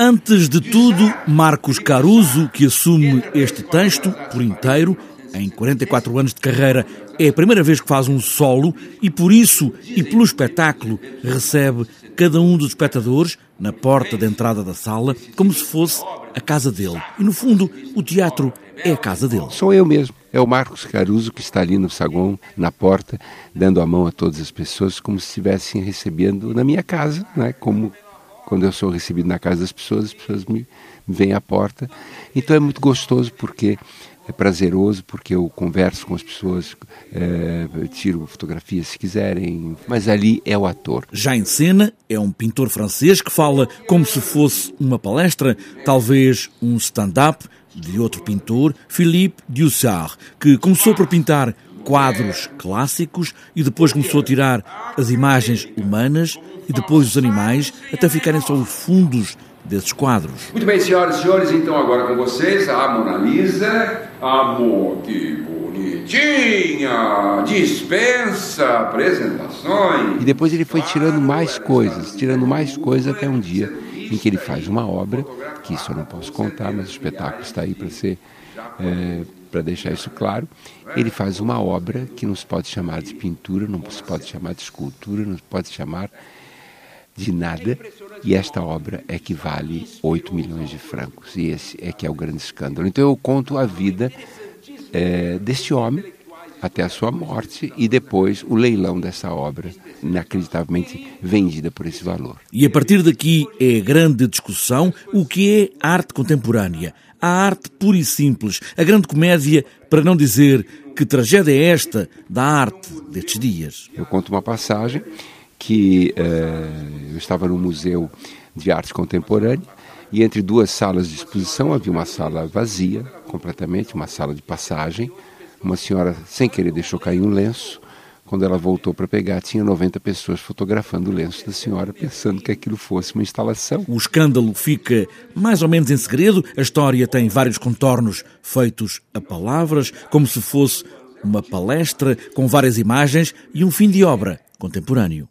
Antes de tudo, Marcos Caruso, que assume este texto por inteiro, em 44 anos de carreira, é a primeira vez que faz um solo e por isso e pelo espetáculo recebe cada um dos espectadores na porta de entrada da sala como se fosse a casa dele. E no fundo, o teatro é a casa dele. Sou eu mesmo. É o Marcos Caruso que está ali no saguão, na porta, dando a mão a todas as pessoas como se estivessem recebendo na minha casa, né? como quando eu sou recebido na casa das pessoas, as pessoas me, me vêm à porta. Então é muito gostoso porque é prazeroso, porque eu converso com as pessoas, é, tiro fotografias se quiserem, mas ali é o ator. Já em cena, é um pintor francês que fala como se fosse uma palestra, talvez um stand-up de outro pintor, Philippe Dussart, que começou por pintar quadros clássicos e depois começou a tirar as imagens humanas e depois os animais até ficarem só os fundos desses quadros. Muito bem, senhoras e senhores, então agora com vocês a Mona Lisa. Amor, que bonitinha! Dispensa apresentações. E depois ele foi tirando mais coisas, tirando mais coisas até um dia em que ele faz uma obra, que isso eu não posso contar, mas o espetáculo está aí para ser. É, para deixar isso claro, ele faz uma obra que não se pode chamar de pintura, não se pode chamar de escultura, não se pode chamar de nada, e esta obra é que vale 8 milhões de francos, e esse é que é o grande escândalo. Então eu conto a vida é, deste homem até a sua morte e depois o leilão dessa obra, inacreditavelmente vendida por esse valor. E a partir daqui é a grande discussão o que é arte contemporânea. A arte pura e simples, a grande comédia, para não dizer que tragédia é esta da arte destes dias. Eu conto uma passagem que uh, eu estava no Museu de Arte Contemporânea e entre duas salas de exposição havia uma sala vazia, completamente, uma sala de passagem. Uma senhora, sem querer, deixou cair um lenço. Quando ela voltou para pegar, tinha 90 pessoas fotografando o lenço da senhora, pensando que aquilo fosse uma instalação. O escândalo fica mais ou menos em segredo. A história tem vários contornos feitos a palavras, como se fosse uma palestra com várias imagens e um fim de obra contemporâneo.